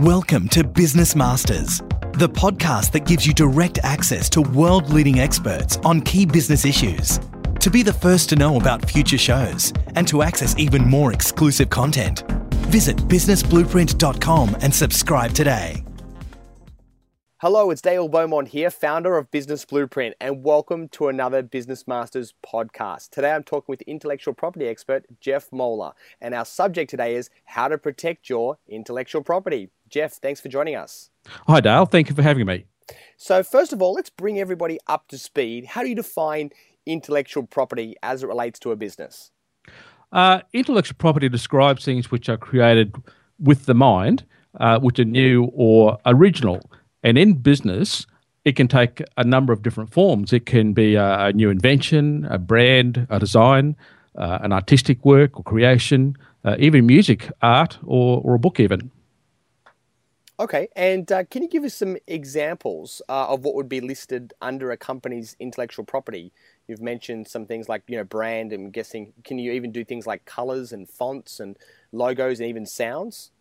Welcome to Business Masters, the podcast that gives you direct access to world leading experts on key business issues. To be the first to know about future shows and to access even more exclusive content, visit businessblueprint.com and subscribe today. Hello, it's Dale Beaumont here, founder of Business Blueprint, and welcome to another Business Masters podcast. Today I'm talking with intellectual property expert Jeff Moeller, and our subject today is how to protect your intellectual property. Jeff, thanks for joining us. Hi, Dale. Thank you for having me. So, first of all, let's bring everybody up to speed. How do you define intellectual property as it relates to a business? Uh, intellectual property describes things which are created with the mind, uh, which are new or original. And in business, it can take a number of different forms. It can be a, a new invention, a brand, a design, uh, an artistic work or creation, uh, even music, art, or, or a book, even. Okay, and uh, can you give us some examples uh, of what would be listed under a company's intellectual property? You've mentioned some things like you know brand. I'm guessing. Can you even do things like colors and fonts and logos and even sounds?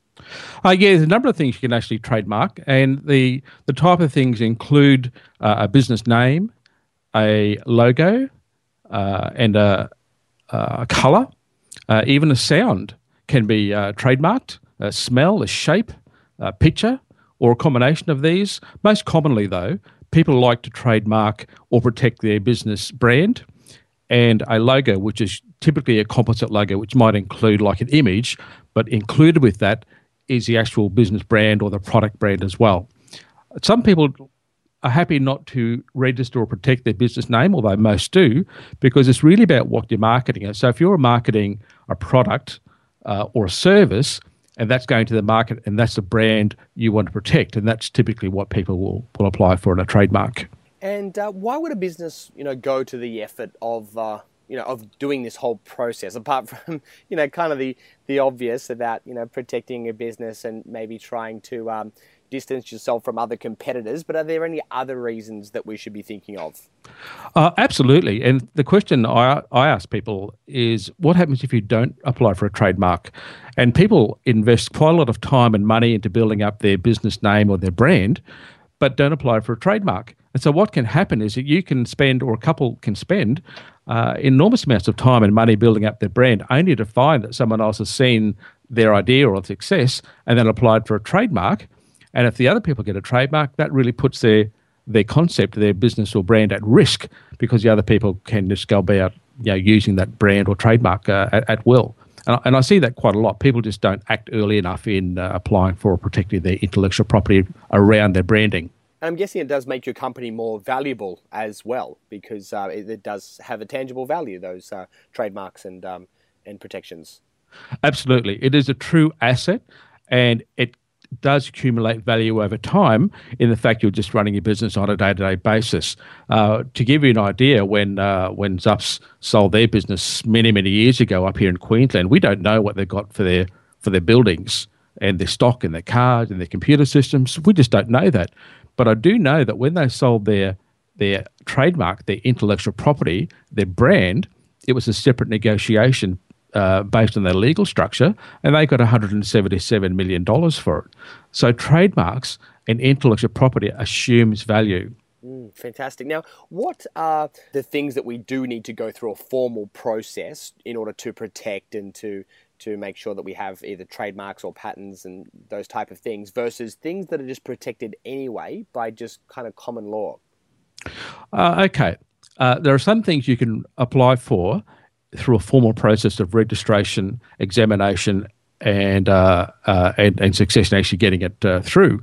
Uh, yeah, there's a number of things you can actually trademark, and the the type of things include uh, a business name, a logo, uh, and a, a color, uh, even a sound can be uh, trademarked. A smell, a shape, a picture, or a combination of these. Most commonly, though, people like to trademark or protect their business brand and a logo, which is typically a composite logo, which might include like an image, but included with that is the actual business brand or the product brand as well. Some people are happy not to register or protect their business name, although most do, because it's really about what you're marketing. So if you're marketing a product uh, or a service, and that's going to the market, and that's the brand you want to protect, and that's typically what people will, will apply for in a trademark. And uh, why would a business, you know, go to the effort of uh, you know of doing this whole process apart from you know kind of the the obvious about you know protecting your business and maybe trying to um, distance yourself from other competitors. But are there any other reasons that we should be thinking of? Uh, absolutely. And the question I, I ask people is what happens if you don't apply for a trademark? And people invest quite a lot of time and money into building up their business name or their brand but don't apply for a trademark. And so what can happen is that you can spend or a couple can spend uh, enormous amounts of time and money building up their brand, only to find that someone else has seen their idea or success and then applied for a trademark. And if the other people get a trademark, that really puts their their concept, their business or brand at risk because the other people can just go about you know, using that brand or trademark uh, at, at, will. And I, and I, see that quite a lot. People just don't act early enough in uh, applying for or protecting their intellectual property around their branding. I'm guessing it does make your company more valuable as well because uh, it, it, does have a tangible value, those uh, trademarks and, um, and protections. Absolutely. It is a true asset and it does accumulate value over time in the fact you're just running your business on a day-to-day basis. Uh, to give you an idea, when uh, when Zupps sold their business many many years ago up here in Queensland, we don't know what they've got for their for their buildings and their stock and their cars and their computer systems. We just don't know that. But I do know that when they sold their their trademark, their intellectual property, their brand, it was a separate negotiation uh, based on their legal structure, and they got $177 million for it. So trademarks and intellectual property assumes value. Mm, fantastic. Now, what are the things that we do need to go through a formal process in order to protect and to to make sure that we have either trademarks or patents and those type of things versus things that are just protected anyway by just kind of common law? Uh, okay. Uh, there are some things you can apply for through a formal process of registration, examination, and uh, uh and, and success in actually getting it uh, through.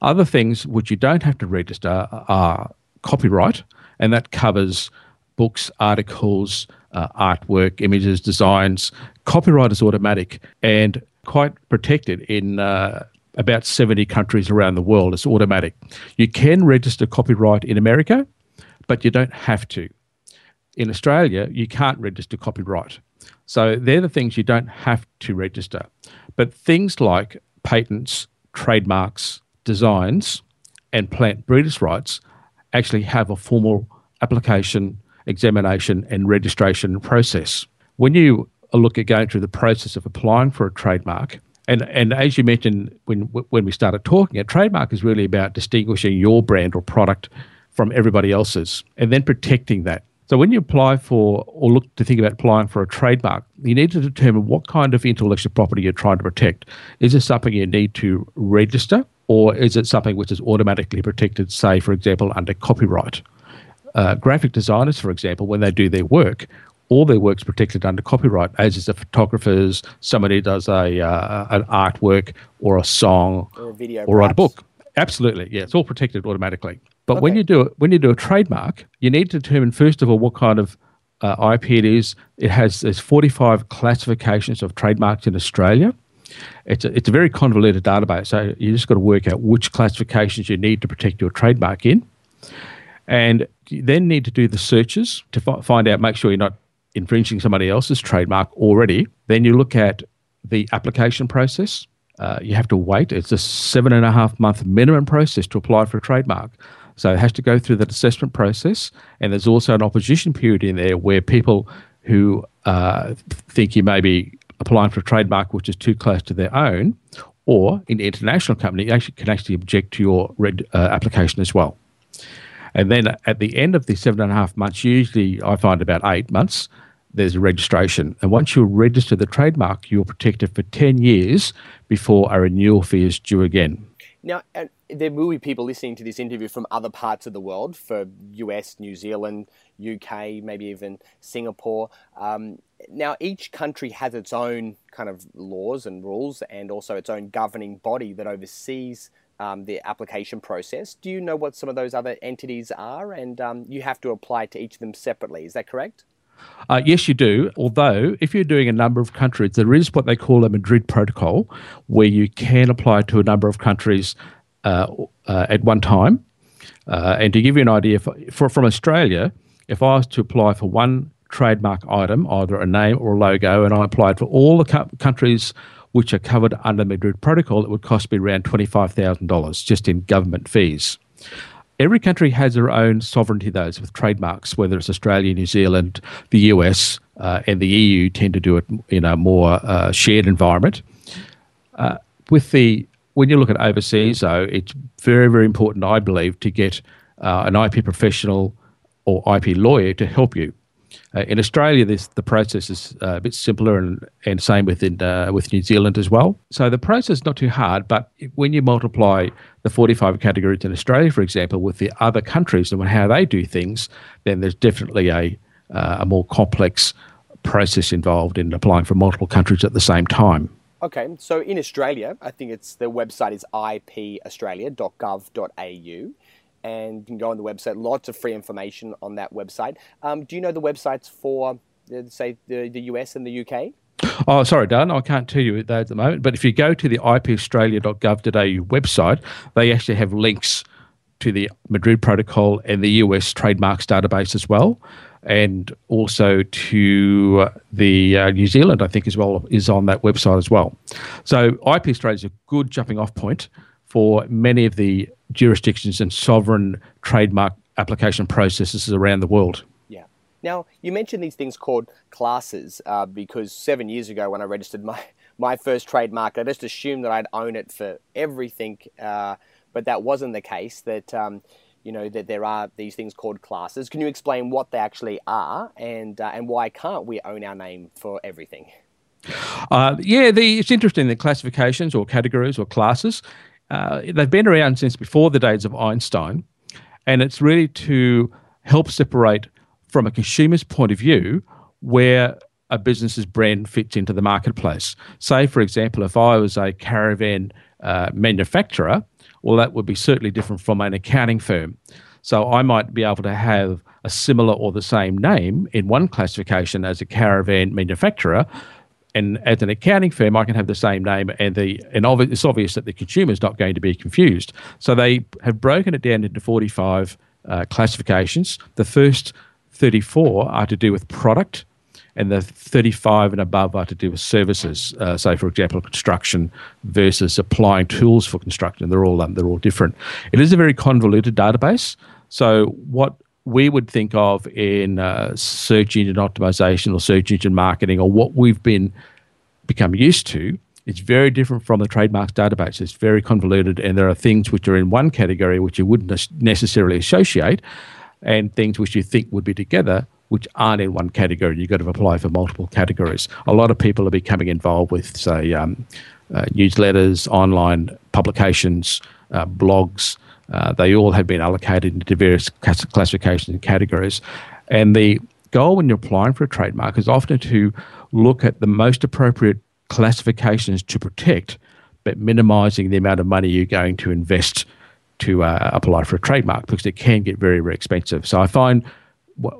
Other things which you don't have to register are copyright, and that covers books, articles, uh, artwork, images, designs. Copyright is automatic and quite protected in uh, about 70 countries around the world. It's automatic. You can register copyright in America, but you don't have to. In Australia, you can't register copyright. So they're the things you don't have to register. But things like patents, trademarks, designs, and plant breeders' rights actually have a formal application examination and registration process. When you look at going through the process of applying for a trademark And and as you mentioned when when we started talking, a trademark is really about distinguishing your brand or product from everybody else's, and then protecting that. So when you apply for or look to think about applying for a trademark, you need to determine what kind of intellectual property you're trying to protect. Is this something you need to register, or is it something which is automatically protected, say, for example, under copyright? Uh, graphic designers, for example, when they do their work, all their work's protected under copyright, as is the photographers, somebody does a uh, an artwork or a song or a video or write a book. Absolutely, yeah, it's all protected automatically. But okay. when you do it, when you do a trademark, you need to determine first of all what kind of uh, IP it is. It has there's 45 classifications of trademarks in Australia. It's a, it's a very convoluted database, so you just got to work out which classifications you need to protect your trademark in, and you then need to do the searches to fi- find out, make sure you're not infringing somebody else's trademark already. Then you look at the application process. Uh, you have to wait. It's a seven and a half month minimum process to apply for a trademark. So it has to go through that assessment process. And there's also an opposition period in there where people who uh, think you may be applying for a trademark which is too close to their own, or in the international company, actually can actually object to your red, uh, application as well. And then at the end of the seven and a half months, usually I find about eight months, there's a registration. And once you register the trademark, you're protected for 10 years before a renewal fee is due again. Now, there will be people listening to this interview from other parts of the world, for US, New Zealand, UK, maybe even Singapore. Um, now, each country has its own kind of laws and rules and also its own governing body that oversees um, the application process. Do you know what some of those other entities are? And um, you have to apply to each of them separately. Is that correct? Uh, yes, you do. Although, if you're doing a number of countries, there is what they call a Madrid Protocol, where you can apply to a number of countries uh, uh, at one time. Uh, and to give you an idea, for, for, from Australia, if I was to apply for one trademark item, either a name or a logo, and I applied for all the co- countries which are covered under the Madrid Protocol, it would cost me around $25,000 just in government fees. Every country has their own sovereignty, those with trademarks, whether it's Australia, New Zealand, the US, uh, and the EU tend to do it in a more uh, shared environment. Uh, with the when you look at overseas, though, it's very, very important, I believe, to get uh, an IP professional or IP lawyer to help you. Uh, in Australia, this the process is uh, a bit simpler, and, and same within uh, with New Zealand as well. So the process is not too hard, but when you multiply the 45 categories in Australia, for example, with the other countries and how they do things, then there's definitely a uh, a more complex process involved in applying for multiple countries at the same time. Okay, so in Australia, I think it's the website is ipaustralia.gov.au and you can go on the website. Lots of free information on that website. Um, do you know the websites for, uh, say, the, the US and the UK? Oh, sorry, Dan, I can't tell you that at the moment. But if you go to the ipaustralia.gov.au website, they actually have links to the Madrid Protocol and the US trademarks database as well, and also to the uh, New Zealand, I think, as well, is on that website as well. So IP Australia is a good jumping off point for many of the jurisdictions and sovereign trademark application processes around the world. Yeah. Now, you mentioned these things called classes uh, because seven years ago when I registered my, my first trademark, I just assumed that I'd own it for everything, uh, but that wasn't the case. That um, you know that there are these things called classes. Can you explain what they actually are and uh, and why can't we own our name for everything? Uh, yeah, the, it's interesting the classifications or categories or classes uh, they've been around since before the days of Einstein, and it's really to help separate from a consumer's point of view where a business's brand fits into the marketplace. Say, for example, if I was a caravan uh, manufacturer, well, that would be certainly different from an accounting firm. So I might be able to have a similar or the same name in one classification as a caravan manufacturer, and as an accounting firm, I can have the same name, and the and it's obvious that the consumer is not going to be confused. So they have broken it down into 45 uh, classifications. The first 34 are to do with product, and the 35 and above are to do with services. Uh, say, for example, construction versus applying tools for construction. They're all um, they're all different. It is a very convoluted database. So what we would think of in uh, search engine optimization or search engine marketing or what we've been become used to It's very different from the trademarks database. It's very convoluted, and there are things which are in one category which you wouldn't necessarily associate, and things which you think would be together which aren't in one category. You've got to apply for multiple categories. A lot of people are becoming involved with, say, um, uh, newsletters, online publications, uh, blogs. Uh, they all have been allocated into various classifications and categories. And the goal when you're applying for a trademark is often to look at the most appropriate classifications to protect, but minimizing the amount of money you're going to invest to uh, apply for a trademark because it can get very, very expensive. So I find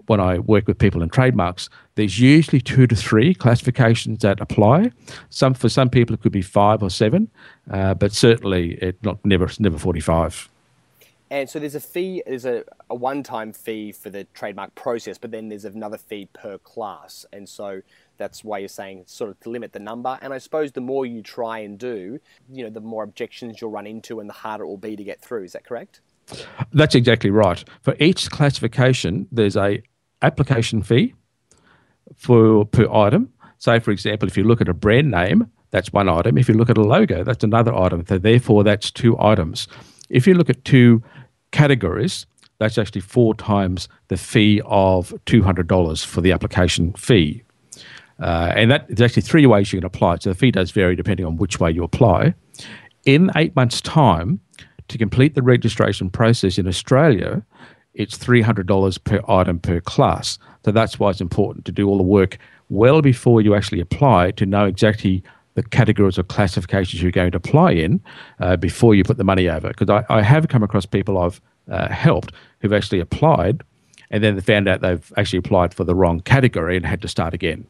when I work with people in trademarks, there's usually two to three classifications that apply. Some for some people it could be five or seven, uh, but certainly it not never never forty five. And so there's a fee, there's a, a one time fee for the trademark process, but then there's another fee per class. And so that's why you're saying sort of to limit the number. And I suppose the more you try and do, you know, the more objections you'll run into and the harder it will be to get through. Is that correct? That's exactly right. For each classification, there's a application fee for per item. Say, for example, if you look at a brand name, that's one item. If you look at a logo, that's another item. So therefore, that's two items. If you look at two categories, that's actually four times the fee of $200 for the application fee. Uh, and that, there's actually three ways you can apply. So the fee does vary depending on which way you apply. In eight months' time, to complete the registration process in Australia, it's $300 per item per class. So that's why it's important to do all the work well before you actually apply to know exactly the categories or classifications you're going to apply in uh, before you put the money over. Because I, I, have come across people I've uh, helped who've actually applied and then they found out they've actually applied for the wrong category and had to start again.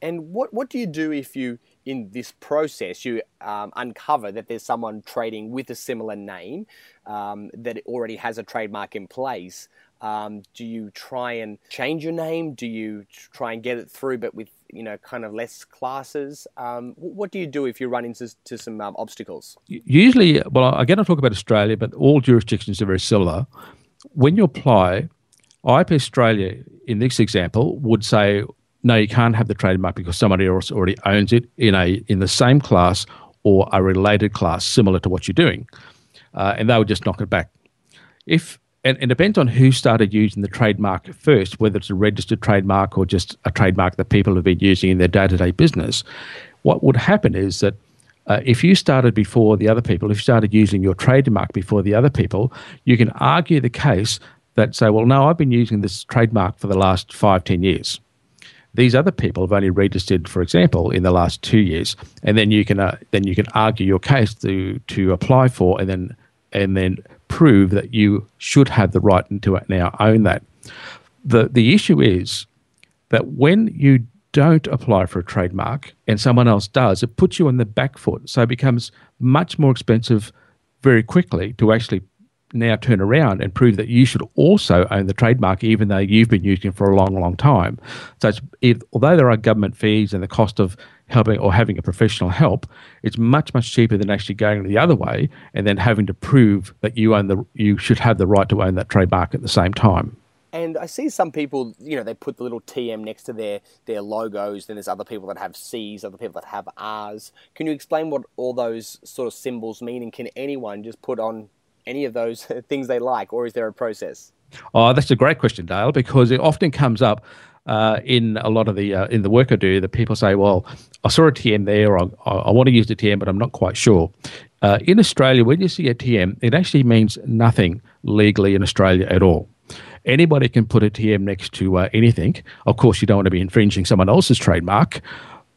And what, what do you do if you in this process, you um, uncover that there's someone trading with a similar name um, that already has a trademark in place. Um, do you try and change your name? Do you try and get it through, but with you know kind of less classes? Um, what do you do if you run into to some um, obstacles? Usually, well, again, I talk about Australia, but all jurisdictions are very similar. When you apply, IP Australia, in this example, would say no, you can't have the trademark because somebody else already owns it in a in the same class or a related class similar to what you're doing, uh, and they would just knock it back. If and, it depends on who started using the trademark first, whether it's a registered trademark or just a trademark that people have been using in their day-to-day business. What would happen is that uh, if you started before the other people, if you started using your trademark before the other people, you can argue the case that say, well, no, I've been using this trademark for the last five, ten years. These other people have only registered, for example, in the last two years, and then you can uh, then you can argue your case to to apply for, and then and then prove that you should have the right to now own that. the The issue is that when you don't apply for a trademark and someone else does, it puts you on the back foot. So it becomes much more expensive very quickly to actually now turn around and prove that you should also own the trademark, even though you've been using it for a long, long time. So, it, although there are government fees and the cost of helping or having a professional help, it's much, much cheaper than actually going the other way and then having to prove that you own the, you should have the right to own that trademark at the same time. And I see some people, you know, they put the little TM next to their, their logos. Then there's other people that have C's, other people that have R's. Can you explain what all those sort of symbols mean? And can anyone just put on any of those things they like, or is there a process? Oh, that's a great question, Dale, because it often comes up uh, in a lot of the uh, in the work I do that people say, "Well, I saw a TM there, or I, I want to use the TM, but I'm not quite sure." Uh, in Australia, when you see a TM, it actually means nothing legally in Australia at all. Anybody can put a TM next to uh, anything. Of course, you don't want to be infringing someone else's trademark,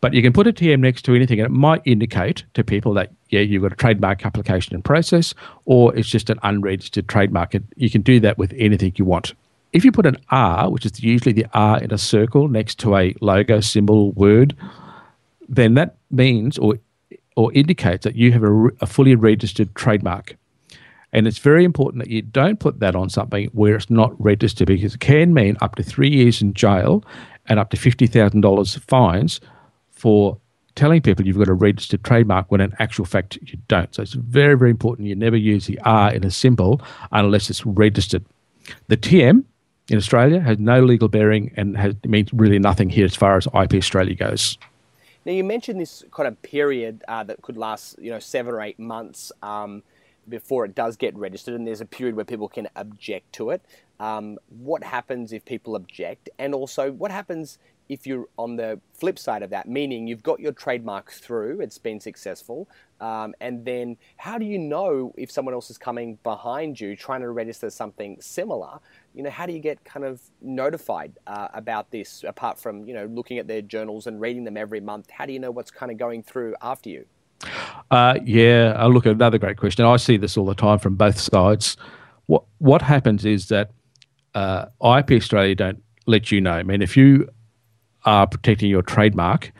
but you can put a TM next to anything, and it might indicate to people that yeah, you've got a trademark application in process, or it's just an unregistered trademark. You can do that with anything you want. If you put an R, which is usually the R in a circle next to a logo, symbol, word, then that means or or indicates that you have a, a fully registered trademark. And it's very important that you don't put that on something where it's not registered because it can mean up to three years in jail and up to $50,000 fines for telling people you've got a registered trademark when in actual fact you don't. So it's very, very important you never use the R in a symbol unless it's registered. The TM in Australia has no legal bearing and has, means really nothing here as far as IP Australia goes. Now you mentioned this kind of period uh, that could last, you know, seven or eight months um, before it does get registered, and there's a period where people can object to it. Um, what happens if people object, and also what happens if you're on the flip side of that, meaning you've got your trademark through, it's been successful, um, and then how do you know if someone else is coming behind you trying to register something similar? You know, how do you get kind of notified uh, about this apart from, you know, looking at their journals and reading them every month? How do you know what's kind of going through after you? Uh, yeah, uh, look, at another great question. I see this all the time from both sides. What, what happens is that uh, IP Australia don't let you know. I mean, if you are protecting your trademark,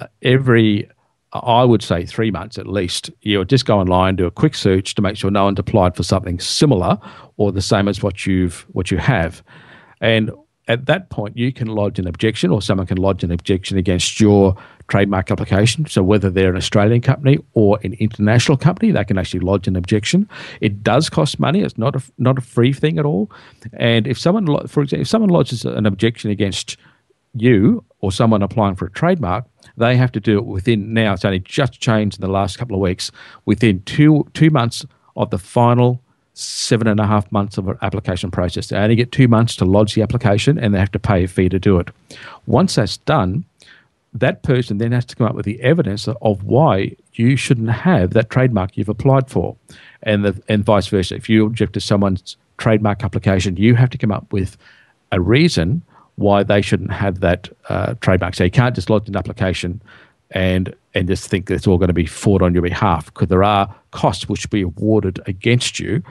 uh, every I would say three months at least, you would just go online, do a quick search to make sure no one's applied for something similar or the same as what you've what you have. And at that point, you can lodge an objection, or someone can lodge an objection against your trademark application. So whether they're an Australian company or an international company, they can actually lodge an objection. It does cost money; it's not a not a free thing at all. And if someone, for example, if someone lodges an objection against you or someone applying for a trademark, they have to do it within now. It's only just changed in the last couple of weeks. Within two two months of the final seven and a half months of an application process, they only get two months to lodge the application, and they have to pay a fee to do it. Once that's done, that person then has to come up with the evidence of why you shouldn't have that trademark you've applied for, and the, and vice versa. If you object to someone's trademark application, you have to come up with a reason why they shouldn't have that uh, trademark. So you can't just lodge an application and and just think that it's all going to be fought on your behalf because there are costs which will be awarded against you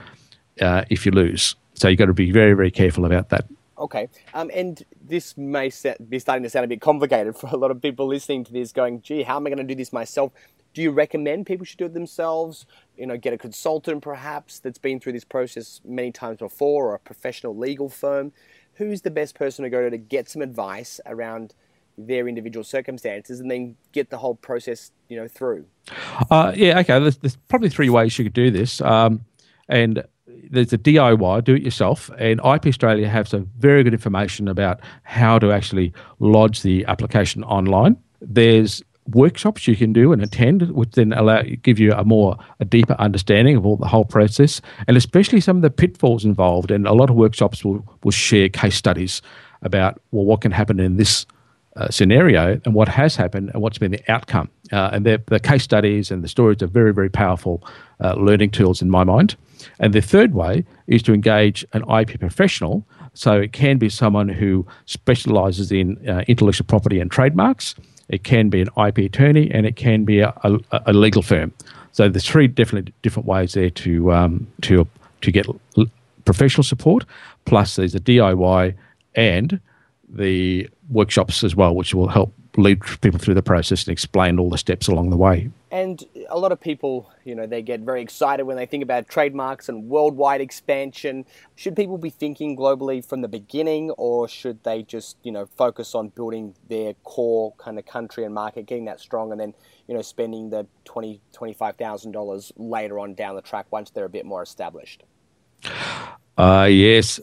uh, if you lose. So you've got to be very very careful about that. Okay, um, and this may be starting to sound a bit complicated for a lot of people listening to this, going, "Gee, how am I going to do this myself?" Do you recommend people should do it themselves? You know, get a consultant perhaps that's been through this process many times before, or a professional legal firm who's the best person to go to to get some advice around their individual circumstances and then get the whole process you know through uh, yeah okay there's, there's, probably three ways you could do this um, and there's a DIY, do it yourself, and IP Australia have some very good information about how to actually lodge the application online. There's workshops you can do and attend, which then allow give you a more a deeper understanding of all the whole process, and especially some of the pitfalls involved. And a lot of workshops will will share case studies about well what can happen in this uh, scenario and what has happened and what's been the outcome. Uh, and the the case studies and the stories are very very powerful uh, learning tools in my mind. And the third way is to engage an IP professional. So it can be someone who specializes in uh, intellectual property and trademarks it can be an IP attorney, and it can be a, a, a legal firm. So there's three definitely different ways there to um, to to get professional support. Plus, there's a DIY and the workshops as well, which will help lead people through the process and explain all the steps along the way. And a lot of people, you know, they get very excited when they think about trademarks and worldwide expansion. Should people be thinking globally from the beginning, or should they just, you know, focus on building their core kind of country and market, getting that strong, and then, you know, spending the twenty twenty five thousand dollars later on down the track once they're a bit more established? Uh, yes.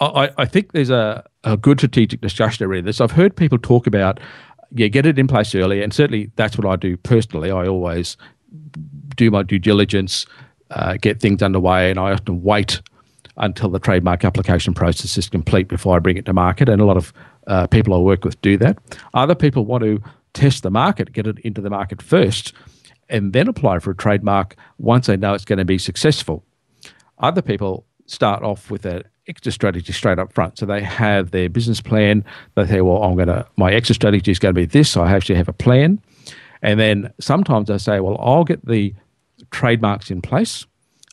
I, I think there's a, a good strategic discussion around this. I've heard people talk about yeah, get it in place early, and certainly that's what I do personally. I always do my due diligence, uh, get things underway, and I often wait until the trademark application process is complete before I bring it to market. And a lot of uh, people I work with do that. Other people want to test the market, get it into the market first, and then apply for a trademark once they know it's going to be successful. Other people start off with a exit strategy straight up front. So they have their business plan. They say, well, I'm going to, my exit strategy is going to be this. So I actually have a plan. And then sometimes they say, well, I'll get the trademarks in place,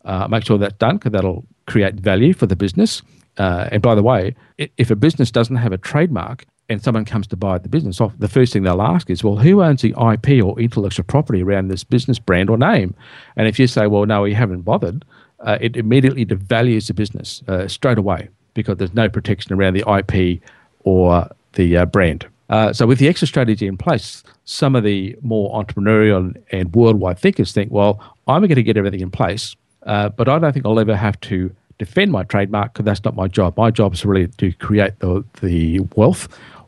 uh, make sure that's done because that'll create value for the business. Uh, and by the way, if a business doesn't have a trademark and someone comes to buy the business off, the first thing they'll ask is, well, who owns the IP or intellectual property around this business brand or name? And if you say, well, no, we haven't bothered, uh, it immediately devalues the business uh, straight away because there's no protection around the IP or the uh, brand. Uh, so, with the exit strategy in place, some of the more entrepreneurial and worldwide thinkers think, well, I'm going to get everything in place, uh, but I don't think I'll ever have to defend my trademark because that's not my job. My job is really to create the, the wealth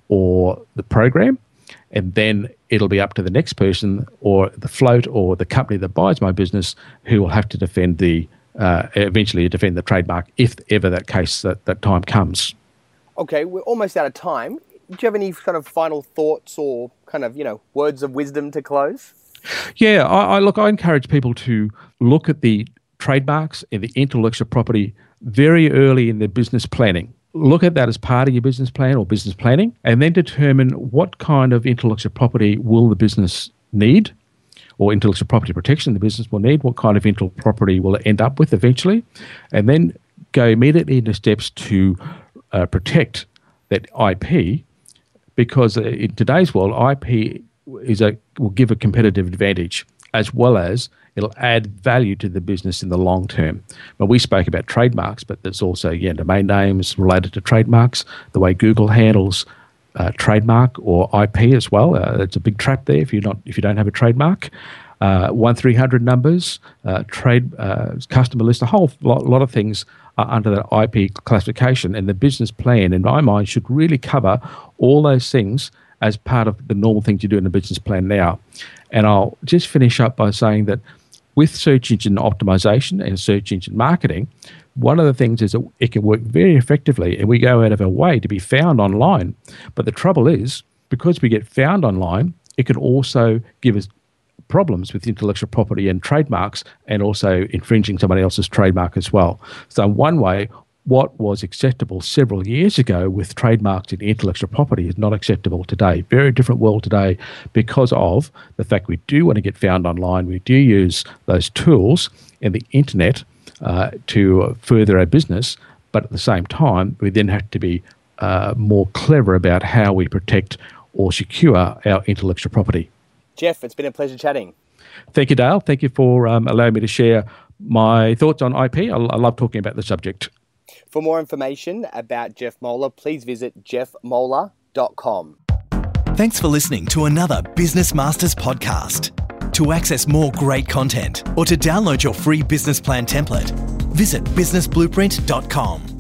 or the program and then it'll be up to the next person or the float or the company that buys my business who will have to defend the uh, eventually defend the trademark if ever that case that, that time comes. Okay, we're almost out of time. Do you have any kind of final thoughts or kind of you know words of wisdom to close? Yeah, I, I look. I encourage people to look at the trademarks and the intellectual property very early in their business planning look at that as part of your business plan or business planning and then determine what kind of intellectual property will the business need or intellectual property protection the business will need what kind of intellectual property will it end up with eventually and then go immediately into steps to uh, protect that ip because uh, in today's world ip is a will give a competitive advantage as well as it'll add value to the business in the long term. Well, we spoke about trademarks, but there's also yeah, domain names related to trademarks, the way Google handles uh, trademark or IP as well. Uh, it's a big trap there if you're not if you don't have a trademark. Uh, one three hundred numbers, uh, trade uh, customer list, a whole lot, lot of things are under that IP classification, and the business plan, in my mind, should really cover all those things as part of the normal things you do in a business plan now. And I'll just finish up by saying that with search engine optimization and search engine marketing, one of the things is that it can work very effectively and we go out of our way to be found online. But the trouble is, because we get found online, it can also give us problems with intellectual property and trademarks and also infringing somebody else's trademark as well. So, one way, what was acceptable several years ago with trademarks and intellectual property is not acceptable today. Very different world today because of the fact we do want to get found online. We do use those tools and the internet uh, to further our business, but at the same time, we then have to be uh, more clever about how we protect or secure our intellectual property. Jeff, it's been a pleasure chatting. Thank you, Dale. Thank you for um, allowing me to share my thoughts on IP. I, I love talking about the subject. For more information about Jeff Moeller, please visit jeffmoeller.com. Thanks for listening to another Business Masters podcast. To access more great content or to download your free business plan template, visit businessblueprint.com.